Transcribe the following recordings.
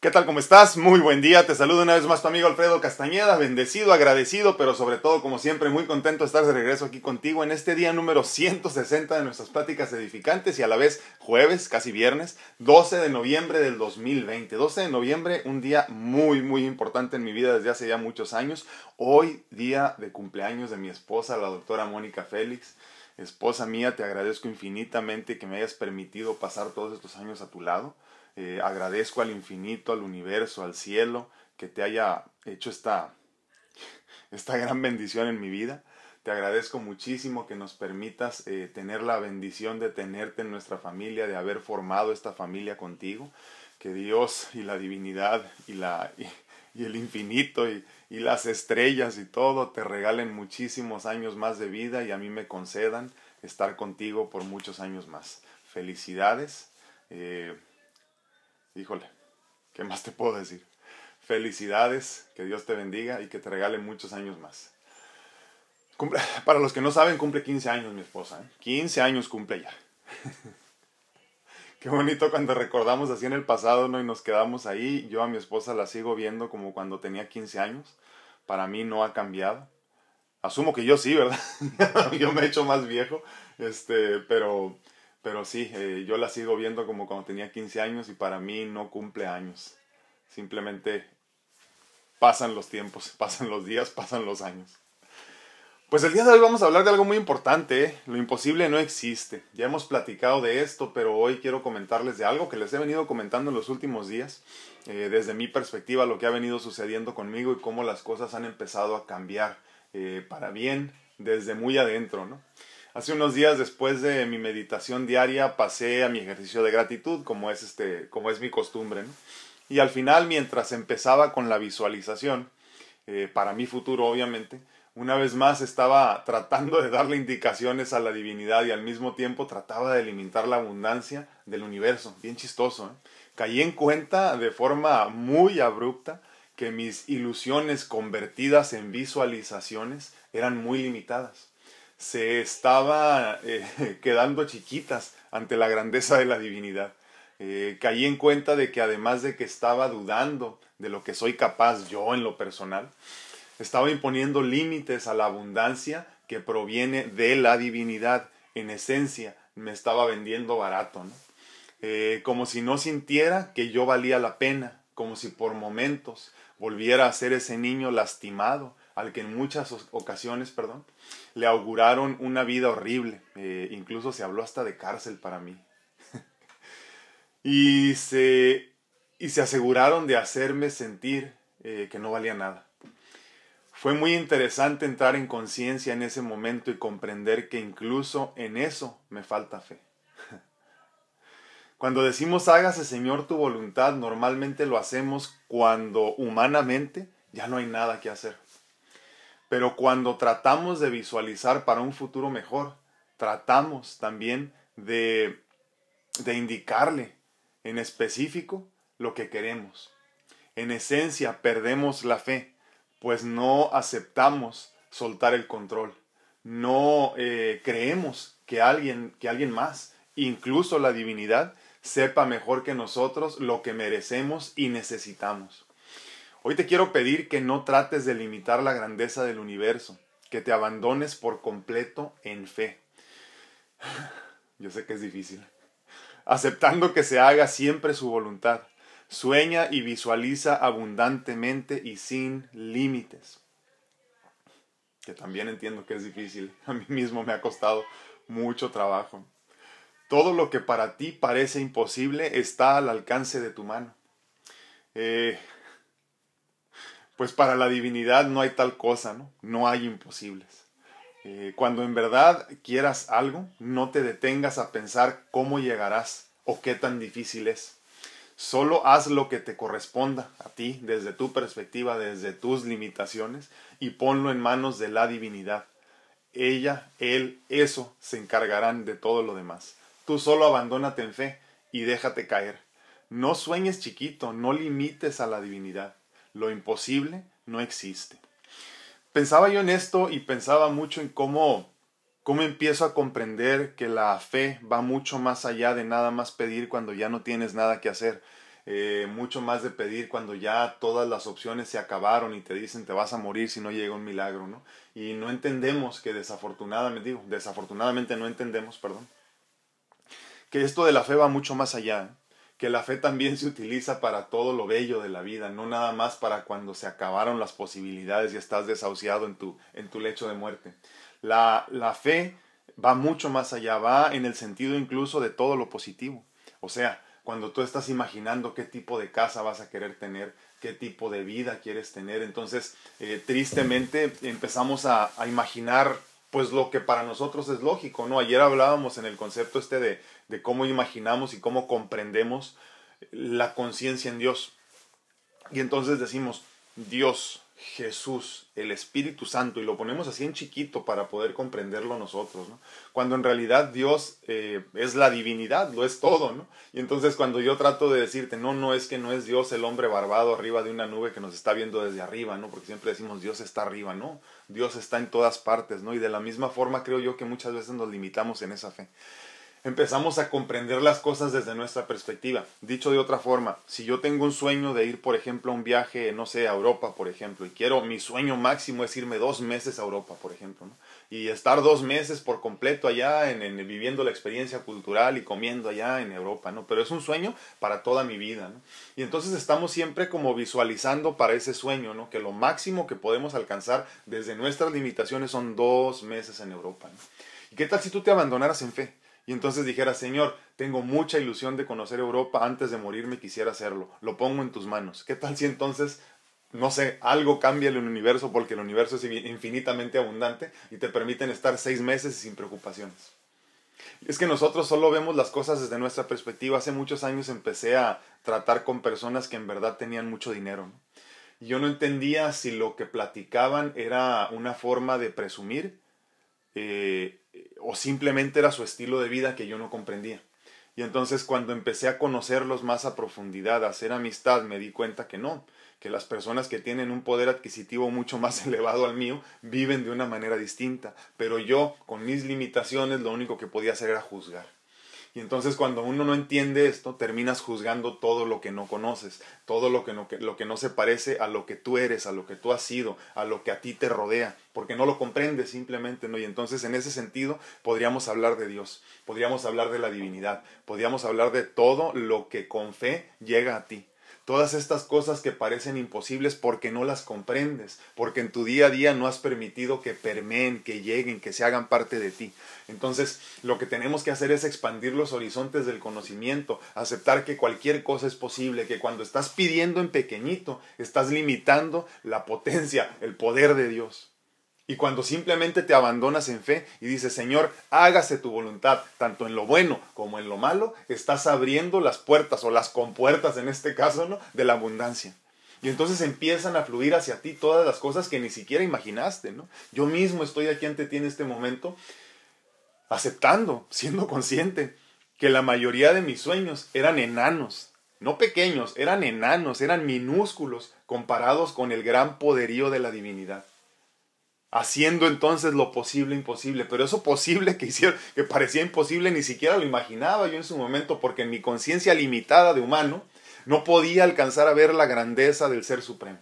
¿Qué tal? ¿Cómo estás? Muy buen día. Te saludo una vez más tu amigo Alfredo Castañeda, bendecido, agradecido, pero sobre todo, como siempre, muy contento de estar de regreso aquí contigo en este día número 160 de nuestras pláticas edificantes y a la vez jueves, casi viernes, 12 de noviembre del 2020. 12 de noviembre, un día muy, muy importante en mi vida desde hace ya muchos años. Hoy, día de cumpleaños de mi esposa, la doctora Mónica Félix. Esposa mía, te agradezco infinitamente que me hayas permitido pasar todos estos años a tu lado. Eh, agradezco al infinito, al universo, al cielo, que te haya hecho esta, esta gran bendición en mi vida. Te agradezco muchísimo que nos permitas eh, tener la bendición de tenerte en nuestra familia, de haber formado esta familia contigo. Que Dios y la divinidad y, la, y, el infinito y, y, las estrellas y todo te regalen muchísimos años más de vida y a mí me concedan estar contigo por muchos años más. Felicidades. Eh, híjole, ¿qué más te puedo decir? Felicidades, que Dios te bendiga y que te regale muchos años más. para los que no saben, cumple 15 años mi esposa. 15 ¿eh? años cumple ya. Qué bonito cuando recordamos así en el pasado, ¿no? Y nos quedamos ahí. Yo a mi esposa la sigo viendo como cuando tenía 15 años. Para mí no ha cambiado. Asumo que yo sí, ¿verdad? yo me he hecho más viejo. Este, pero pero sí, eh, yo la sigo viendo como cuando tenía 15 años y para mí no cumple años. Simplemente pasan los tiempos, pasan los días, pasan los años. Pues el día de hoy vamos a hablar de algo muy importante. ¿eh? Lo imposible no existe. Ya hemos platicado de esto, pero hoy quiero comentarles de algo que les he venido comentando en los últimos días, eh, desde mi perspectiva, lo que ha venido sucediendo conmigo y cómo las cosas han empezado a cambiar para bien desde muy adentro, ¿no? Hace unos días después de mi meditación diaria pasé a mi ejercicio de gratitud, como es, este, como es mi costumbre. Y al final, mientras empezaba con la visualización, eh, para mi futuro obviamente, una vez más estaba tratando de darle indicaciones a la divinidad y al mismo tiempo trataba de limitar la abundancia del universo. Bien chistoso. ¿eh? Caí en cuenta de forma muy abrupta que mis ilusiones convertidas en visualizaciones eran muy limitadas se estaba eh, quedando chiquitas ante la grandeza de la divinidad. Eh, caí en cuenta de que además de que estaba dudando de lo que soy capaz yo en lo personal, estaba imponiendo límites a la abundancia que proviene de la divinidad. En esencia, me estaba vendiendo barato, eh, como si no sintiera que yo valía la pena, como si por momentos volviera a ser ese niño lastimado, al que en muchas ocasiones, perdón, le auguraron una vida horrible, eh, incluso se habló hasta de cárcel para mí. y, se, y se aseguraron de hacerme sentir eh, que no valía nada. Fue muy interesante entrar en conciencia en ese momento y comprender que incluso en eso me falta fe. Cuando decimos hágase Señor tu voluntad, normalmente lo hacemos cuando humanamente ya no hay nada que hacer. Pero cuando tratamos de visualizar para un futuro mejor, tratamos también de, de indicarle en específico lo que queremos. En esencia perdemos la fe, pues no aceptamos soltar el control. No eh, creemos que alguien, que alguien más, incluso la divinidad, sepa mejor que nosotros lo que merecemos y necesitamos. Hoy te quiero pedir que no trates de limitar la grandeza del universo, que te abandones por completo en fe. Yo sé que es difícil. Aceptando que se haga siempre su voluntad. Sueña y visualiza abundantemente y sin límites. Que también entiendo que es difícil. A mí mismo me ha costado mucho trabajo. Todo lo que para ti parece imposible está al alcance de tu mano. Eh, pues para la divinidad no hay tal cosa, ¿no? No hay imposibles. Eh, cuando en verdad quieras algo, no te detengas a pensar cómo llegarás o qué tan difícil es. Solo haz lo que te corresponda a ti, desde tu perspectiva, desde tus limitaciones, y ponlo en manos de la divinidad. Ella, él, eso se encargarán de todo lo demás. Tú solo abandónate en fe y déjate caer. No sueñes chiquito, no limites a la divinidad. Lo imposible no existe. Pensaba yo en esto y pensaba mucho en cómo, cómo empiezo a comprender que la fe va mucho más allá de nada más pedir cuando ya no tienes nada que hacer. eh, mucho más de pedir cuando ya todas las opciones se acabaron y te dicen te vas a morir si no llega un milagro, ¿no? Y no entendemos que desafortunadamente, digo, desafortunadamente no entendemos, perdón, que esto de la fe va mucho más allá, que la fe también se utiliza para todo lo bello de la vida, no nada más para cuando se acabaron las posibilidades y estás desahuciado en tu, en tu lecho de muerte. La, la fe va mucho más allá, va en el sentido incluso de todo lo positivo. O sea, cuando tú estás imaginando qué tipo de casa vas a querer tener, qué tipo de vida quieres tener, entonces eh, tristemente empezamos a, a, imaginar pues lo que para nosotros es lógico, ¿no? Ayer hablábamos en el concepto este de, de cómo imaginamos y cómo comprendemos la conciencia en Dios. Y entonces decimos, Dios, Jesús, el Espíritu Santo, y lo ponemos así en chiquito para poder comprenderlo nosotros, ¿no? Cuando en realidad Dios eh, es la divinidad, lo es todo, ¿no? Y entonces cuando yo trato de decirte, no, no es que no es Dios el hombre barbado arriba de una nube que nos está viendo desde arriba, ¿no? Porque siempre decimos Dios está arriba, ¿no? Dios está en todas partes, ¿no? Y de la misma forma creo yo que muchas veces nos limitamos en esa fe empezamos a comprender las cosas desde nuestra perspectiva. Dicho de otra forma, si yo tengo un sueño de ir, por ejemplo, a un viaje, no sé, a Europa, por ejemplo, y quiero, mi sueño máximo es irme dos meses a Europa, por ejemplo, ¿no? y estar dos meses por completo allá, en, viviendo la experiencia cultural y comiendo allá en Europa, ¿no? Pero es un sueño para toda mi vida, ¿no? Y entonces estamos siempre como visualizando para ese sueño, ¿no? Que lo máximo que podemos alcanzar desde nuestras limitaciones son dos meses en Europa, ¿no? ¿Y qué tal si tú te abandonaras en fe? Y entonces dijera, Señor, tengo mucha ilusión de conocer Europa, antes de morirme quisiera hacerlo, lo pongo en tus manos. ¿Qué tal si entonces, no sé, algo cambia el universo porque el universo es infinitamente abundante y te permiten estar seis meses sin preocupaciones? Es que nosotros solo vemos las cosas desde nuestra perspectiva. Hace muchos años empecé a tratar con personas que en verdad tenían mucho dinero. Yo no entendía si lo que platicaban era una forma de presumir eh, o simplemente era su estilo de vida que yo no comprendía. Y entonces cuando empecé a conocerlos más a profundidad, a hacer amistad, me di cuenta que no, que las personas que tienen un poder adquisitivo mucho más elevado al mío viven de una manera distinta, pero yo, con mis limitaciones, lo único que podía hacer era juzgar. Y entonces cuando uno no entiende esto, terminas juzgando todo lo que no conoces, todo lo que no, lo que no se parece a lo que tú eres, a lo que tú has sido, a lo que a ti te rodea, porque no lo comprendes simplemente, ¿no? Y entonces en ese sentido podríamos hablar de Dios, podríamos hablar de la divinidad, podríamos hablar de todo lo que con fe llega a ti todas estas cosas que parecen imposibles porque no las comprendes, porque en tu día a día no has permitido que permeen, que lleguen, que se hagan parte de ti. Entonces, lo que tenemos que hacer es expandir los horizontes del conocimiento, aceptar que cualquier cosa es posible, que cuando estás pidiendo en pequeñito, estás limitando la potencia, el poder de Dios. Y cuando simplemente te abandonas en fe y dices, Señor, hágase tu voluntad, tanto en lo bueno como en lo malo, estás abriendo las puertas o las compuertas en este caso, ¿no? De la abundancia. Y entonces empiezan a fluir hacia ti todas las cosas que ni siquiera imaginaste, ¿no? Yo mismo estoy aquí ante ti en este momento aceptando, siendo consciente que la mayoría de mis sueños eran enanos, no pequeños, eran enanos, eran minúsculos comparados con el gran poderío de la divinidad haciendo entonces lo posible imposible, pero eso posible que hicieron, que parecía imposible, ni siquiera lo imaginaba yo en su momento, porque en mi conciencia limitada de humano no podía alcanzar a ver la grandeza del Ser Supremo,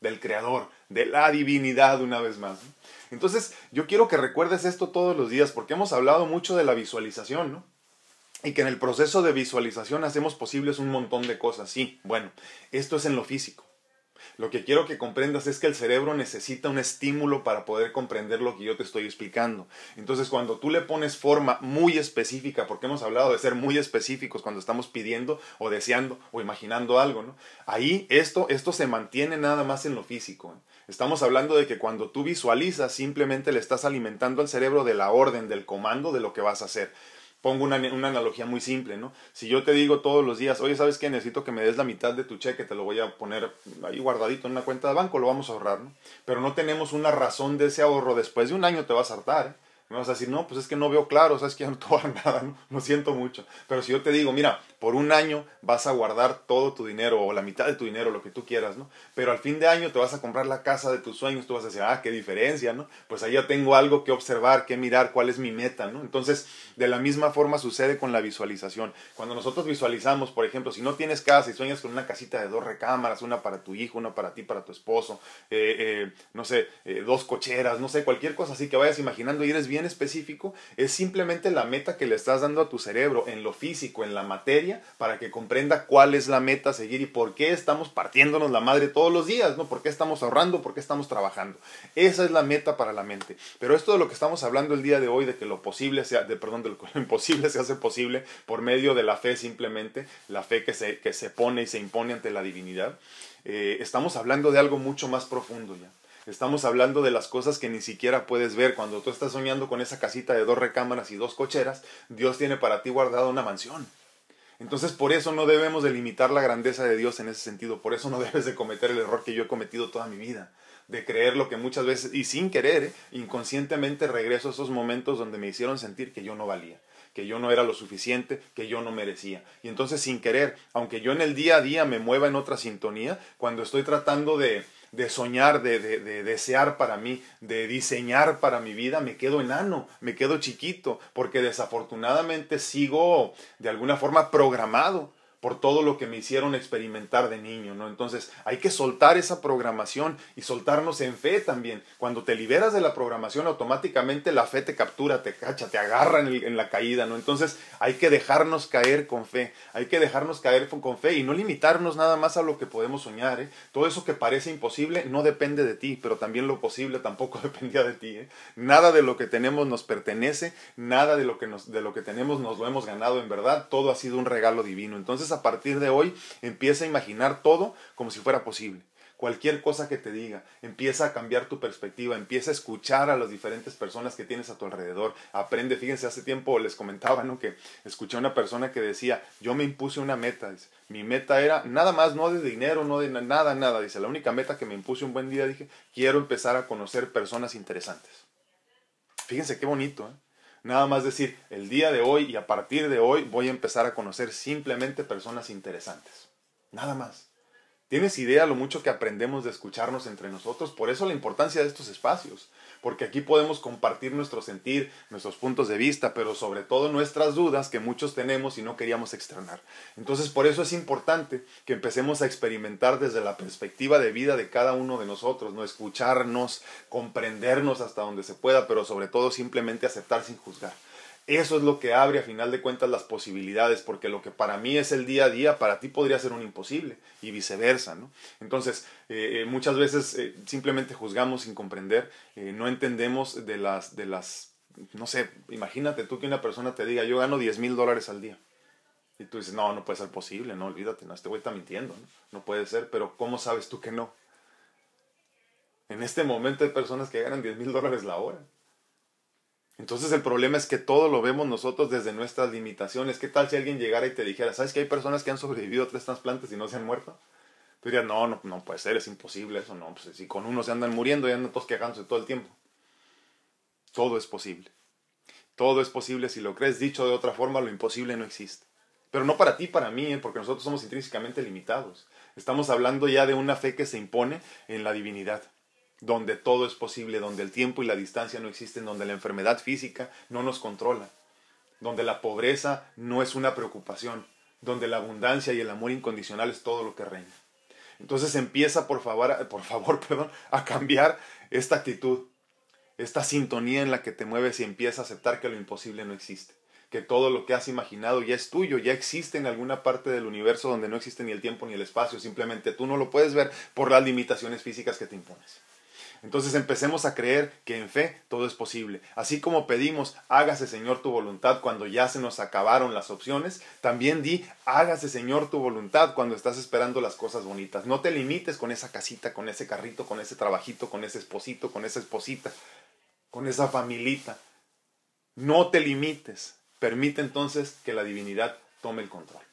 del Creador, de la divinidad una vez más. Entonces, yo quiero que recuerdes esto todos los días, porque hemos hablado mucho de la visualización, ¿no? Y que en el proceso de visualización hacemos posibles un montón de cosas. Sí, bueno, esto es en lo físico. Lo que quiero que comprendas es que el cerebro necesita un estímulo para poder comprender lo que yo te estoy explicando. Entonces, cuando tú le pones forma muy específica, porque hemos hablado de ser muy específicos cuando estamos pidiendo o deseando o imaginando algo, ¿no? Ahí esto, esto se mantiene nada más en lo físico. Estamos hablando de que cuando tú visualizas, simplemente le estás alimentando al cerebro de la orden, del comando de lo que vas a hacer. Pongo una, analogía muy simple, ¿no? Si yo te digo todos los días, oye, ¿sabes qué? Necesito que me des la mitad de tu cheque, te lo voy a poner ahí guardadito en una cuenta de banco, lo vamos a ahorrar, ¿no? Pero no tenemos una razón de ese ahorro, después de un año te vas a hartar, ¿eh? Me vas a decir, no, pues es que no veo claro, sabes que ya no te voy a dar nada, ¿no? siento mucho. Pero si yo te digo, mira, por un año vas a guardar todo tu dinero o la mitad de tu dinero, lo que tú quieras, ¿no? Pero al fin de año te vas a comprar la casa de tus sueños, tú vas a decir, ah, qué diferencia, ¿no? Pues ahí ya tengo algo que observar, que mirar, cuál es mi meta, ¿no? Entonces, de la misma forma sucede con la visualización. Cuando nosotros visualizamos, por ejemplo, si no tienes casa y sueñas con una casita de dos recámaras, una para tu hijo, una para ti, para tu esposo, eh, eh, no sé, eh, dos cocheras, no sé, cualquier cosa así que vayas imaginando y eres bien específico, es simplemente la meta que le estás dando a tu cerebro en lo físico, en la materia, para que comprenda cuál es la meta a seguir y por qué estamos partiéndonos la madre todos los días, ¿no? ¿Por qué estamos ahorrando? ¿Por qué estamos trabajando? Esa es la meta para la mente. Pero esto de lo que estamos hablando el día de hoy, de que lo posible sea, de, perdón, de lo imposible se hace posible por medio de la fe simplemente, la fe que se, que se pone y se impone ante la divinidad, eh, estamos hablando de algo mucho más profundo ya. Estamos hablando de las cosas que ni siquiera puedes ver. Cuando tú estás soñando con esa casita de dos recámaras y dos cocheras, Dios tiene para ti guardada una mansión. Entonces por eso no debemos de limitar la grandeza de Dios en ese sentido. Por eso no debes de cometer el error que yo he cometido toda mi vida. De creer lo que muchas veces, y sin querer, ¿eh? inconscientemente regreso a esos momentos donde me hicieron sentir que yo no valía que yo no era lo suficiente, que yo no merecía. Y entonces sin querer, aunque yo en el día a día me mueva en otra sintonía, cuando estoy tratando de, de soñar, de, de, de, desear para mí, de diseñar para mi vida, me quedo enano, me quedo chiquito, porque desafortunadamente sigo de alguna forma programado por todo lo que me hicieron experimentar de niño, ¿no? Entonces hay que soltar esa programación y soltarnos en fe también. Cuando te liberas de la programación, automáticamente la fe te captura, te cacha, te agarra en, la caída, ¿no? Entonces hay que dejarnos caer con fe, hay que dejarnos caer con fe y no limitarnos nada más a lo que podemos soñar, ¿eh? Todo eso que parece imposible no depende de ti, pero también lo posible tampoco dependía de ti, ¿eh? Nada de lo que tenemos nos pertenece, nada de lo que, nos, de lo que tenemos nos lo hemos ganado en verdad, todo ha sido un regalo divino. Entonces a partir de hoy empieza a imaginar todo como si fuera posible. Cualquier cosa que te diga, empieza a cambiar tu perspectiva, empieza a escuchar a las diferentes personas que tienes a tu alrededor. Aprende, fíjense, hace tiempo les comentaba, ¿no? Que escuché a una persona que decía, yo me impuse una meta, mi meta era nada más, no de dinero, no de nada, nada, dice, la única meta que me impuse un buen día, dije, quiero empezar a conocer personas interesantes. Fíjense qué bonito, ¿eh? Nada más decir, el día de hoy y a partir de hoy voy a empezar a conocer simplemente personas interesantes. Nada más. ¿Tienes idea lo mucho que aprendemos de escucharnos entre nosotros? Por eso la importancia de estos espacios, porque aquí podemos compartir nuestro sentir, nuestros puntos de vista, pero sobre todo nuestras dudas que muchos tenemos y no queríamos externar. Entonces, por eso es importante que empecemos a experimentar desde la perspectiva de vida de cada uno de nosotros, no escucharnos, comprendernos hasta donde se pueda, pero sobre todo simplemente aceptar sin juzgar. Eso es lo que abre a final de cuentas las posibilidades, porque lo que para mí es el día a día, para ti podría ser un imposible y viceversa, ¿no? Entonces, eh, eh, muchas veces eh, simplemente juzgamos sin comprender, no entendemos de las, de las, no sé, imagínate tú que una persona te diga, yo gano 10 mil dólares al día. Y tú dices, no, no puede ser posible, no, olvídate, no, este güey está mintiendo, ¿no? No puede ser, pero ¿cómo sabes tú que no? En este momento hay personas que ganan 10 mil dólares la hora. Entonces el problema es que todo lo vemos nosotros desde nuestras limitaciones. ¿Qué tal si alguien llegara y te dijera, ¿sabes que hay personas que han sobrevivido a tres trasplantes y no se han muerto? Tú dirías, no, no, puede ser, es imposible eso, no, pues si con uno se andan muriendo y andan todos quejándose todo el tiempo. Todo es posible. Todo es posible si lo crees. Dicho de otra forma, lo imposible no existe. Pero no para ti, para mí, ¿eh? porque nosotros somos intrínsecamente limitados. Estamos hablando ya de una fe que se impone en la divinidad donde todo es posible, donde el tiempo y la distancia no existen, donde la enfermedad física no nos controla, donde la pobreza no es una preocupación, donde la abundancia y el amor incondicional es todo lo que reina. Entonces empieza por favor, por favor perdón, a cambiar esta actitud, esta sintonía en la que te mueves y empieza a aceptar que lo imposible no existe, que todo lo que has imaginado ya es tuyo, ya existe en alguna parte del universo donde no existe ni el tiempo ni el espacio, simplemente tú no lo puedes ver por las limitaciones físicas que te impones. Entonces empecemos a creer que en fe todo es posible. Así como pedimos, hágase Señor tu voluntad cuando ya se nos acabaron las opciones, también di, hágase Señor tu voluntad cuando estás esperando las cosas bonitas. No te limites con esa casita, con ese carrito, con ese trabajito, con ese esposito, con esa esposita, con esa familita. No te limites. Permite entonces que la divinidad tome el control.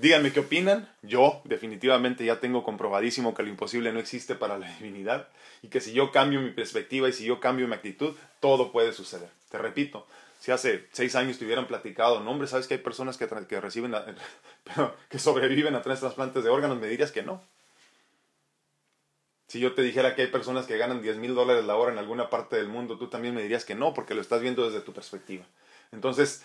Díganme qué opinan. Yo definitivamente ya tengo comprobadísimo que lo imposible no existe para la divinidad y que si yo cambio mi perspectiva y si yo cambio mi actitud, todo puede suceder. Te repito, si hace seis años te hubieran platicado, no hombre, sabes que hay personas que, que reciben, que sobreviven a tres trasplantes de órganos, me dirías que no. Si yo te dijera que hay personas que ganan 10 mil dólares la hora en alguna parte del mundo, tú también me dirías que no, porque lo estás viendo desde tu perspectiva. Entonces,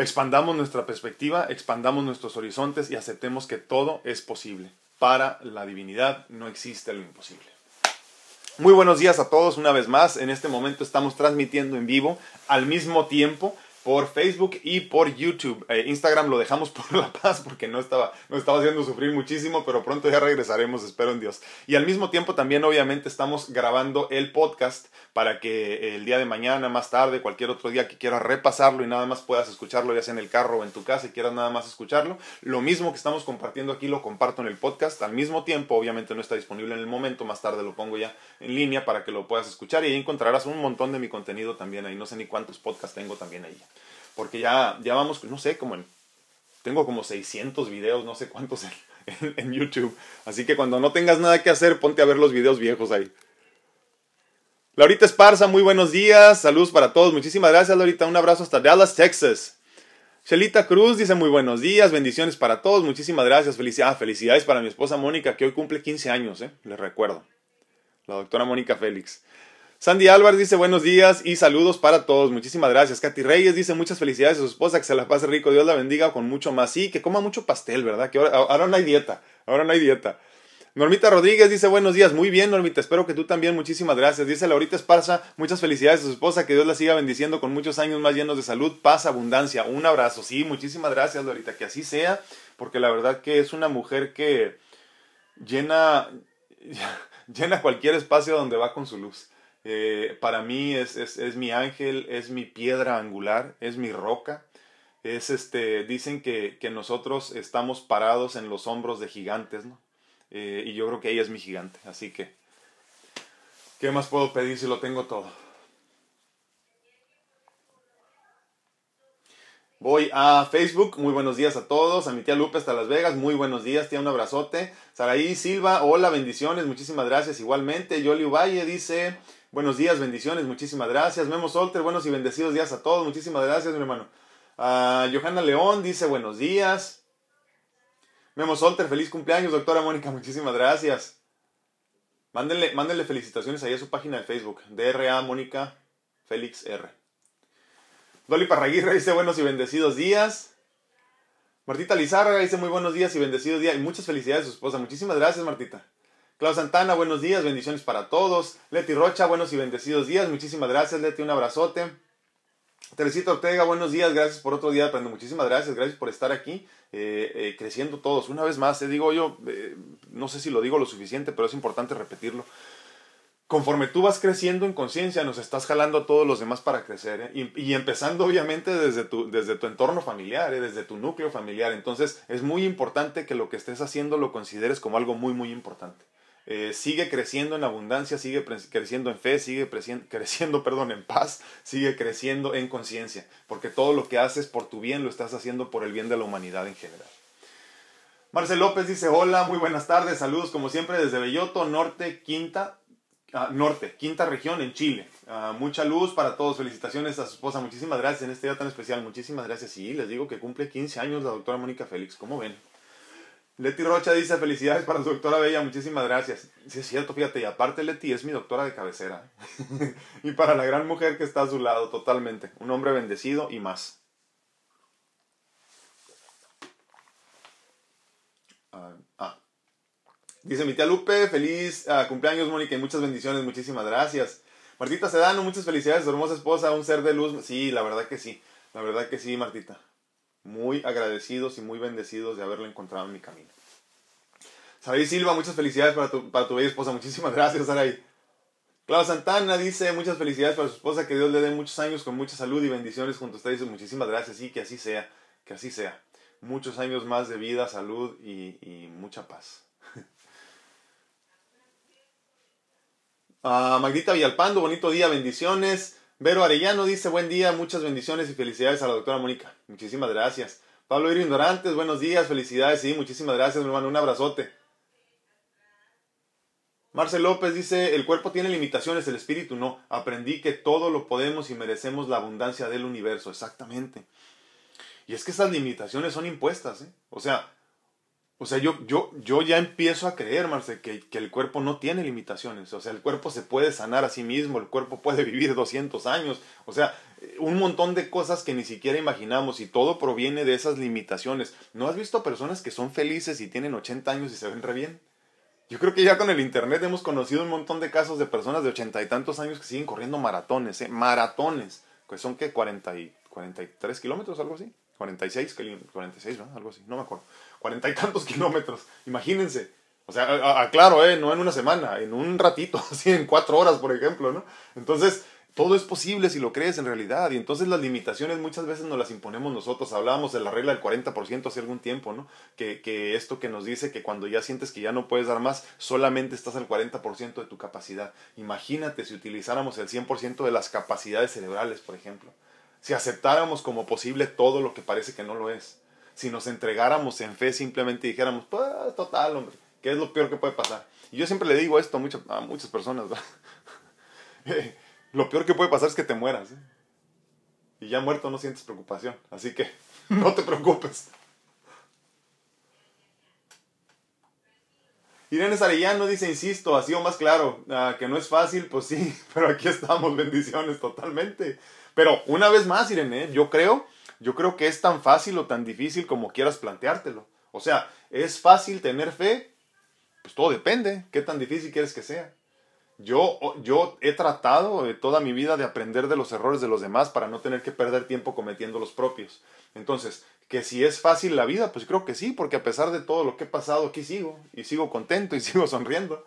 expandamos nuestra perspectiva, expandamos nuestros horizontes y aceptemos que todo es posible. Para la divinidad no existe lo imposible. Muy buenos días a todos una vez más. En este momento estamos transmitiendo en vivo al mismo tiempo por Facebook y por YouTube. Eh, Instagram lo dejamos por La Paz porque no estaba, no estaba haciendo sufrir muchísimo, pero pronto ya regresaremos, espero en Dios. Y al mismo tiempo también obviamente estamos grabando el podcast para que el día de mañana, más tarde, cualquier otro día que quieras repasarlo y nada más puedas escucharlo, ya sea en el carro o en tu casa y quieras nada más escucharlo. Lo mismo que estamos compartiendo aquí lo comparto en el podcast. Al mismo tiempo, obviamente no está disponible en el momento, más tarde lo pongo ya en línea para que lo puedas escuchar y ahí encontrarás un montón de mi contenido también ahí. No sé ni cuántos podcasts tengo también ahí porque ya, ya vamos, no sé, como en, tengo como 600 videos, no sé cuántos en, YouTube. Así que cuando no tengas nada que hacer, ponte a ver los videos viejos ahí. Laurita Esparza, muy buenos días, saludos para todos, muchísimas gracias Laurita, un abrazo hasta Dallas, Texas. Shelita Cruz dice muy buenos días, bendiciones para todos, muchísimas gracias, felicidades, ah, felicidades para mi esposa Mónica que hoy cumple 15 años, eh, les recuerdo. La doctora Mónica Félix. Sandy Álvarez dice buenos días y saludos para todos. Muchísimas gracias. Katy Reyes dice muchas felicidades a su esposa, que se la pase rico, Dios la bendiga con mucho más. Sí, que coma mucho pastel, ¿verdad? Que ahora, no hay dieta, ahora no hay dieta. Normita Rodríguez dice buenos días, muy bien Normita, espero que tú también, muchísimas gracias. Dice Laurita Esparza, muchas felicidades a su esposa, que Dios la siga bendiciendo con muchos años más llenos de salud, paz, abundancia. Un abrazo, sí, muchísimas gracias Laurita, que así sea, porque la verdad que es una mujer que llena, llena cualquier espacio donde va con su luz. Eh, para mí es, es, es, mi ángel, es mi piedra angular, es mi roca. Es este, dicen que, que nosotros estamos parados en los hombros de gigantes, ¿no? Eh, y yo creo que ella es mi gigante, así que, ¿qué más puedo pedir si lo tengo todo? Voy a Facebook, muy buenos días a todos, a mi tía Lupe hasta Las Vegas, muy buenos días, tía, un abrazote. Saraí Silva, hola, bendiciones, muchísimas gracias igualmente. Yoli Valle dice, Buenos días, bendiciones, muchísimas gracias. Memo Solter, buenos y bendecidos días a todos, muchísimas gracias, mi hermano. Uh, Johanna León dice buenos días. Memo Solter, feliz cumpleaños, doctora Mónica, muchísimas gracias. Mándenle, mándenle felicitaciones ahí a su página de Facebook, DRA Mónica Félix R. Dolly Parraguirre dice buenos y bendecidos días. Martita Lizárraga dice muy buenos días y bendecidos días y muchas felicidades a su esposa. Muchísimas gracias, Martita. Clau Santana, buenos días, bendiciones para todos. Leti Rocha, buenos y bendecidos días. Muchísimas gracias, Leti, un abrazote. Teresita Ortega, buenos días, gracias por otro día aprendo. Muchísimas gracias, gracias por estar aquí, eh, eh, creciendo todos. Una vez más, te digo yo, eh, no sé si lo digo lo suficiente, pero es importante repetirlo. Conforme tú vas creciendo en conciencia, nos estás jalando a todos los demás para crecer. Y, empezando obviamente desde tu, desde tu entorno familiar, desde tu núcleo familiar. Entonces es muy importante que lo que estés haciendo lo consideres como algo muy, muy importante. Eh, sigue creciendo en abundancia, sigue creciendo en fe, sigue creciendo perdón, en paz, sigue creciendo en conciencia, porque todo lo que haces por tu bien lo estás haciendo por el bien de la humanidad en general. Marcel López dice, hola, muy buenas tardes, saludos como siempre desde Belloto, Norte, Quinta, ah, Norte, Quinta región en Chile. Ah, mucha luz para todos, felicitaciones a su esposa, muchísimas gracias en este día tan especial, muchísimas gracias. Sí, les digo que cumple 15 años la doctora Mónica Félix, ¿cómo ven? Leti Rocha dice felicidades para su doctora Bella, muchísimas gracias. Sí, es cierto, fíjate, y aparte Leti es mi doctora de cabecera. y para la gran mujer que está a su lado, totalmente. Un hombre bendecido y más. ah. ah. Dice mi tía Lupe, feliz ah, cumpleaños Mónica y muchas bendiciones, muchísimas gracias. Martita Sedano, muchas felicidades, su hermosa esposa, un ser de luz. Sí, la verdad que sí, la verdad que sí, Martita muy agradecidos y muy bendecidos de haberla encontrado en mi camino. Saray Silva, muchas felicidades para tu, para tu bella esposa. Muchísimas gracias, Saray. Clau Santana dice muchas felicidades para su esposa, que Dios le dé muchos años con mucha salud y bendiciones junto a ustedes. Muchísimas gracias, sí, que así sea, que así sea. Muchos años más de vida, salud y, y mucha paz. Uh, Magdita Villalpando, bonito día, bendiciones. Vero Arellano dice buen día, muchas bendiciones y felicidades a la doctora Mónica. Muchísimas gracias. Pablo Irin Dorantes, buenos días, felicidades, sí, muchísimas gracias, mi hermano, un abrazote. Marcel López dice, el cuerpo tiene limitaciones, el espíritu no. Aprendí que todo lo podemos y merecemos la abundancia del universo, exactamente. Y es que esas limitaciones son impuestas, ¿eh? O sea, o sea, yo, yo, yo ya empiezo a creer, Marce, que, que, el cuerpo no tiene limitaciones. O sea, el cuerpo se puede sanar a sí mismo, el cuerpo puede vivir 200 años. O sea, un montón de cosas que ni siquiera imaginamos y todo proviene de esas limitaciones. ¿No has visto personas que son felices y tienen 80 años y se ven re bien? Yo creo que ya con el internet hemos conocido un montón de casos de personas de ochenta y tantos años que siguen corriendo maratones, ¿eh? maratones, que son que 40 y 43 kilómetros, algo así. 46, 46, ¿no? Algo así, no me acuerdo cuarenta y tantos kilómetros, imagínense. O sea, claro, ¿eh? no en una semana, en un ratito, así en cuatro horas, por ejemplo, ¿no? Entonces, todo es posible si lo crees en realidad. Y entonces las limitaciones muchas veces nos las imponemos nosotros. Hablábamos de la regla del 40% hace algún tiempo, ¿no? Que, que, esto que nos dice que cuando ya sientes que ya no puedes dar más, solamente estás al 40% de tu capacidad. Imagínate si utilizáramos el 100% de las capacidades cerebrales, por ejemplo. Si aceptáramos como posible todo lo que parece que no lo es si nos entregáramos en fe simplemente dijéramos, pues total, hombre, ¿qué es lo peor que puede pasar? Y yo siempre le digo esto a muchas, a muchas personas, lo peor que puede pasar es que te mueras. ¿eh? Y ya muerto no sientes preocupación, así que no te preocupes. Irene Sarellano dice, insisto, así o más claro, ah, que no es fácil, pues sí, pero aquí estamos, bendiciones totalmente. Pero una vez más, Irene, yo creo yo creo que es tan fácil o tan difícil como quieras planteártelo. O sea, ¿es fácil tener fe? Pues todo depende, qué tan difícil quieres que sea. Yo, yo he tratado toda mi vida de aprender de los errores de los demás para no tener que perder tiempo cometiendo los propios. Entonces, que si es fácil la vida, pues creo que sí, porque a pesar de todo lo que he pasado, aquí sigo, y sigo contento y sigo sonriendo.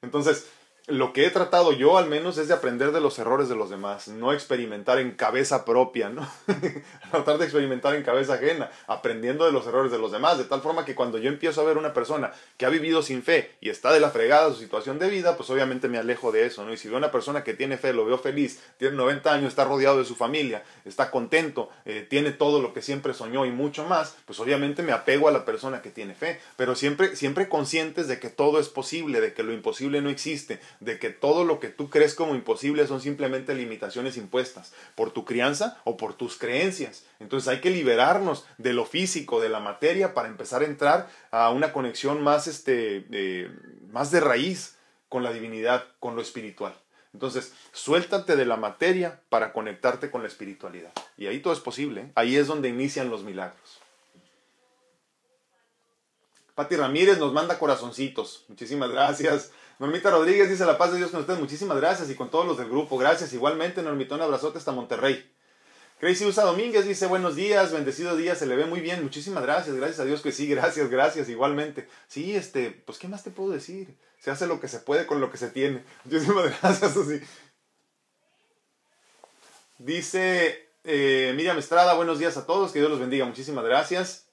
Entonces, lo que he tratado yo al menos es de aprender de los errores de los demás, no experimentar en cabeza propia, ¿no? Tratar de experimentar en cabeza ajena, aprendiendo de los errores de los demás, de tal forma que cuando yo empiezo a ver una persona que ha vivido sin fe y está de la fregada su situación de vida, pues obviamente me alejo de eso, ¿no? Y si veo una persona que tiene fe, lo veo feliz, tiene 90 años, está rodeado de su familia, está contento, eh, tiene todo lo que siempre soñó y mucho más, pues obviamente me apego a la persona que tiene fe, pero siempre, siempre conscientes de que todo es posible, de que lo imposible no existe, de que todo lo que tú crees como imposible son simplemente limitaciones impuestas por tu crianza o por tus creencias. Entonces hay que liberarnos de lo físico, de la materia, para empezar a entrar a una conexión más, este, más de raíz con la divinidad, con lo espiritual. Entonces, suéltate de la materia para conectarte con la espiritualidad. Y ahí todo es posible. ¿eh? Ahí es donde inician los milagros. Pati Ramírez nos manda corazoncitos. Muchísimas gracias. Normita Rodríguez dice la paz de Dios con ustedes. Muchísimas gracias y con todos los del grupo. Gracias. Igualmente, Normita, un abrazote hasta Monterrey. Crazy Usa Domínguez dice buenos días, bendecido día, se le ve muy bien. Muchísimas gracias, gracias a Dios que sí, gracias, gracias, igualmente. Sí, este, pues, ¿qué más te puedo decir? Se hace lo que se puede con lo que se tiene. Muchísimas gracias, así. Dice eh, Miriam Estrada, buenos días a todos, que Dios los bendiga. Muchísimas gracias.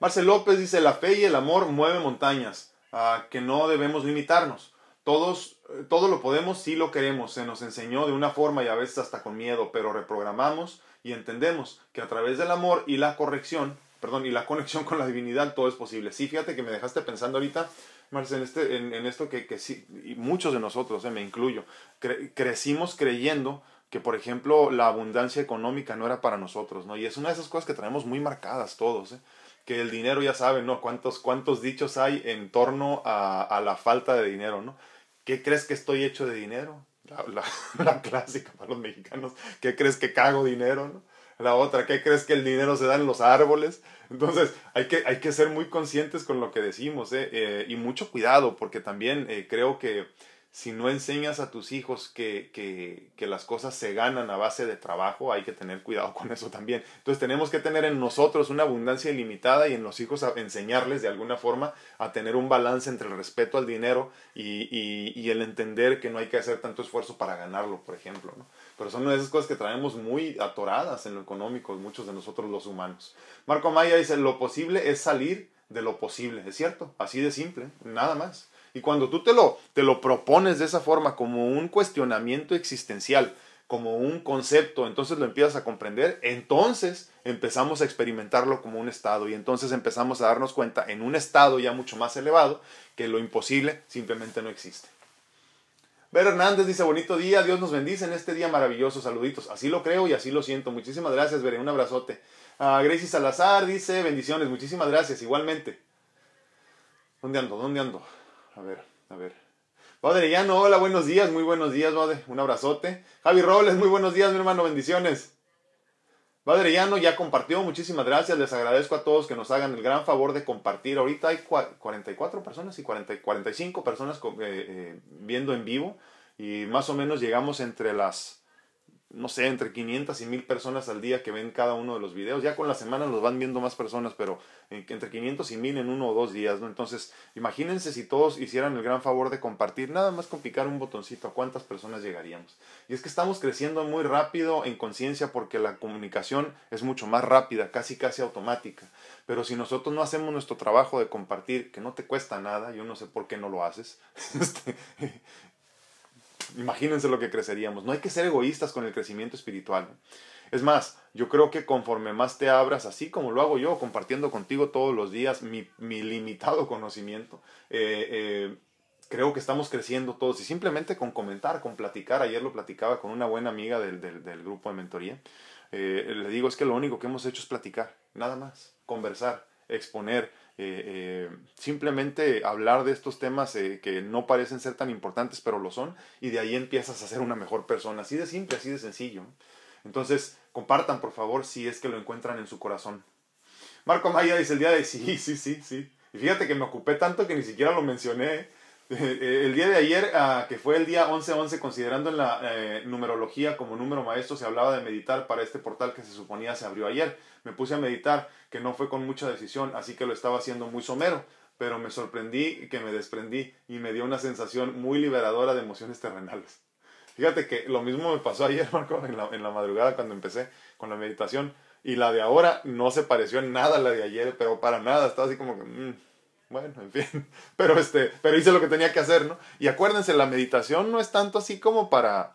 Marcel López dice, la fe y el amor mueven montañas que no debemos limitarnos. Todos, eh, todo lo podemos si lo queremos. Se nos enseñó de una forma y a veces hasta con miedo, pero reprogramamos y entendemos que a través del amor y la corrección, perdón, y la conexión con la divinidad todo es posible. Sí, fíjate que me dejaste pensando ahorita, Marce, en, este, en, esto que, que, sí, muchos de nosotros, eh, me incluyo, crecimos creyendo que, por ejemplo, la abundancia económica no era para nosotros, ¿no? Y es una de esas cosas que traemos muy marcadas todos, ¿eh? Que el dinero ya saben, ¿no? ¿Cuántos, cuántos dichos hay en torno a, a, la falta de dinero, ¿no? ¿Qué crees que estoy hecho de dinero? La, la, clásica para los mexicanos. ¿Qué crees que cago dinero, no? La otra, ¿qué crees que el dinero se da en los árboles? Entonces, hay que, hay que ser muy conscientes con lo que decimos, ¿eh? eh y mucho cuidado, porque también eh, creo que si no enseñas a tus hijos que, que, que, las cosas se ganan a base de trabajo, hay que tener cuidado con eso también. Entonces tenemos que tener en nosotros una abundancia ilimitada y en los hijos enseñarles de alguna forma a tener un balance entre el respeto al dinero y, y, el entender que no hay que hacer tanto esfuerzo para ganarlo, por ejemplo. ¿no? Pero son esas cosas que traemos muy atoradas en lo económico, muchos de nosotros los humanos. Marco Maya dice, lo posible es salir de lo posible, ¿es cierto? Así de simple, nada más. Y cuando tú te lo, te lo propones de esa forma, como un cuestionamiento existencial, como un concepto, entonces lo empiezas a comprender, entonces empezamos a experimentarlo como un estado y entonces empezamos a darnos cuenta en un estado ya mucho más elevado que lo imposible simplemente no existe. Ver Hernández dice, bonito día, Dios nos bendice en este día maravilloso, saluditos. Así lo creo y así lo siento. Muchísimas gracias, Veré, un abrazote. Uh, Gracie Salazar dice, bendiciones, muchísimas gracias, igualmente. ¿Dónde ando? ¿Dónde ando? A ver, a ver. Padre Llano, hola, buenos días, muy buenos días, padre. Un abrazote. Javi Robles, muy buenos días, mi hermano, bendiciones. Padre Llano ya compartió, muchísimas gracias. Les agradezco a todos que nos hagan el gran favor de compartir. Ahorita hay 44 personas y 40, 45 personas eh, eh, viendo en vivo y más o menos llegamos entre las no sé, entre 500 y 1000 personas al día que ven cada uno de los videos. Ya con la semana los van viendo más personas, pero entre 500 y 1000 en uno o dos días, ¿no? Entonces, imagínense si todos hicieran el gran favor de compartir, nada más con picar un botoncito, a cuántas personas llegaríamos. Y es que estamos creciendo muy rápido en conciencia porque la comunicación es mucho más rápida, casi casi automática. Pero si nosotros no hacemos nuestro trabajo de compartir, que no te cuesta nada, yo no sé por qué no lo haces, este, Imagínense lo que creceríamos. No hay que ser egoístas con el crecimiento espiritual. Es más, yo creo que conforme más te abras, así como lo hago yo, compartiendo contigo todos los días mi, limitado conocimiento, eh, eh, creo que estamos creciendo todos. Y simplemente con comentar, con platicar, ayer lo platicaba con una buena amiga del, grupo de mentoría, eh, le digo es que lo único que hemos hecho es platicar, nada más, conversar, exponer, eh, eh, simplemente hablar de estos temas eh, que no parecen ser tan importantes, pero lo son, y de ahí empiezas a ser una mejor persona. Así de simple, así de sencillo. Entonces, compartan, por favor, si es que lo encuentran en su corazón. Marco Maya dice el día de sí, sí, sí, sí. Y fíjate que me ocupé tanto que ni siquiera lo mencioné. El día de ayer, ah, que fue el día 11-11, considerando en la numerología como número maestro, se hablaba de meditar para este portal que se suponía se abrió ayer. Me puse a meditar que no fue con mucha decisión, así que lo estaba haciendo muy somero, pero me sorprendí que me desprendí y me dio una sensación muy liberadora de emociones terrenales. Fíjate que lo mismo me pasó ayer, Marco, en la, en la madrugada cuando empecé con la meditación, y la de ahora no se pareció en nada a la de ayer, pero para nada, estaba así como que... Mm, bueno, en fin, pero este, pero hice lo que tenía que hacer, ¿no? Y acuérdense, la meditación no es tanto así como para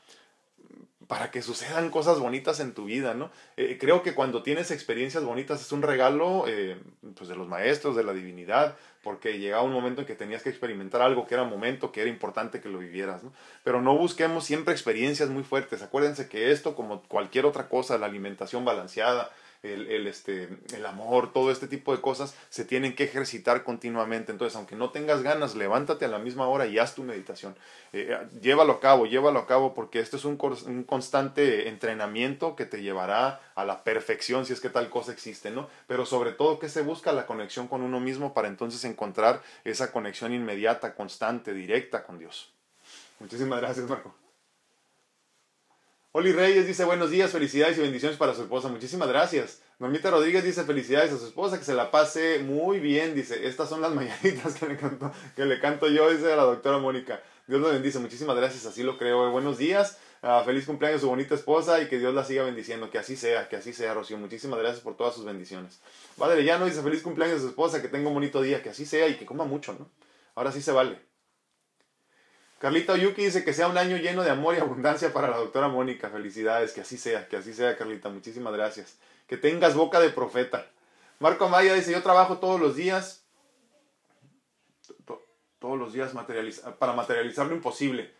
para que sucedan cosas bonitas en tu vida, ¿no? Eh, creo que cuando tienes experiencias bonitas es un regalo eh, pues de los maestros, de la divinidad, porque llegaba un momento en que tenías que experimentar algo que era momento, que era importante que lo vivieras, ¿no? Pero no busquemos siempre experiencias muy fuertes. Acuérdense que esto, como cualquier otra cosa, la alimentación balanceada, el, el, este, el amor, todo este tipo de cosas se tienen que ejercitar continuamente. Entonces, aunque no tengas ganas, levántate a la misma hora y haz tu meditación. Eh, eh, llévalo a cabo, llévalo a cabo, porque este es un, un, constante entrenamiento que te llevará a la perfección, si es que tal cosa existe, ¿no? Pero sobre todo que se busca la conexión con uno mismo para entonces encontrar esa conexión inmediata, constante, directa con Dios. Muchísimas gracias, Marco. Oli Reyes dice buenos días, felicidades y bendiciones para su esposa. Muchísimas gracias. Normita Rodríguez dice felicidades a su esposa, que se la pase muy bien. Dice, estas son las mañanitas que le canto, que le canto yo, dice la doctora Mónica. Dios lo bendice, muchísimas gracias, así lo creo. Buenos días, uh, feliz cumpleaños a su bonita esposa y que Dios la siga bendiciendo. Que así sea, que así sea, Rocío. Muchísimas gracias por todas sus bendiciones. Padre no dice feliz cumpleaños a su esposa, que tenga un bonito día, que así sea y que coma mucho, ¿no? Ahora sí se vale. Carlita Oyuki dice que sea un año lleno de amor y abundancia para la doctora Mónica. Felicidades, que así sea, que así sea, Carlita. Muchísimas gracias. Que tengas boca de profeta. Marco Amaya dice, yo trabajo todos los días, todos los días para materializar lo imposible.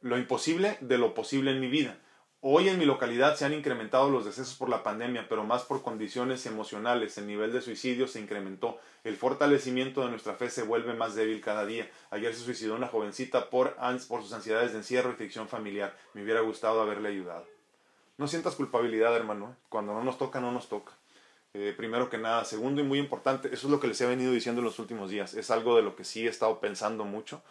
Lo imposible de lo posible en mi vida. Hoy en mi localidad se han incrementado los decesos por la pandemia, pero más por condiciones emocionales. El nivel de suicidio se incrementó. El fortalecimiento de nuestra fe se vuelve más débil cada día. Ayer se suicidó una jovencita por, por sus ansiedades de encierro y ficción familiar. Me hubiera gustado haberle ayudado. No sientas culpabilidad, hermano. Cuando no nos toca, no nos toca. Eh, primero que nada. Segundo y muy importante, eso es lo que les he venido diciendo en los últimos días. Es algo de lo que sí he estado pensando mucho.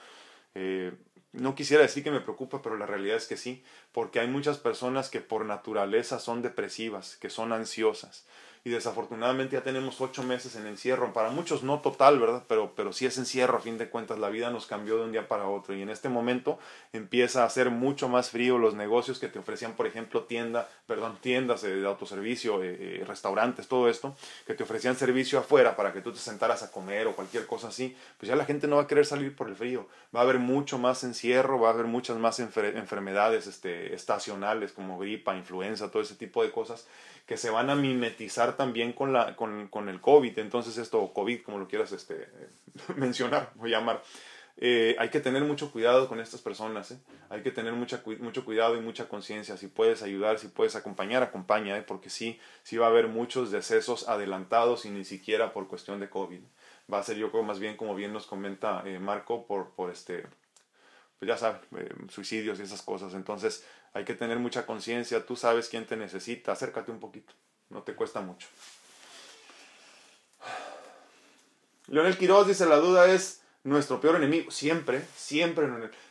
Eh, no quisiera decir que me preocupa, pero la realidad es que sí, porque hay muchas personas que por naturaleza son depresivas, que son ansiosas. Y desafortunadamente ya tenemos ocho meses en encierro. Para muchos no total, ¿verdad? Pero, pero sí es encierro, a fin de cuentas, la vida nos cambió de un día para otro y en este momento empieza a ser mucho más frío los negocios que te ofrecían, por ejemplo, tienda, perdón, tiendas de autoservicio, eh, eh, restaurantes, todo esto, que te ofrecían servicio afuera para que tú te sentaras a comer o cualquier cosa así, pues ya la gente no va a querer salir por el frío. Va a haber mucho más encierro, va a haber muchas más enfermedades este, estacionales como gripa, influenza, todo ese tipo de cosas que se van a mimetizar también con, la, con, con el COVID. Entonces esto, COVID, como lo quieras este, mencionar o llamar. Eh, hay que tener mucho cuidado con estas personas, ¿eh? hay que tener mucha, mucho cuidado y mucha conciencia. Si puedes ayudar, si puedes acompañar, acompaña, ¿eh? porque sí, sí va a haber muchos decesos adelantados y ni siquiera por cuestión de COVID. Va a ser yo creo más bien, como bien nos comenta Marco, por, por este, pues ya sabes, suicidios y esas cosas. Entonces hay que tener mucha conciencia, tú sabes quién te necesita, acércate un poquito, no te cuesta mucho. Leonel Quiroz dice, la duda es nuestro peor enemigo. Siempre, siempre.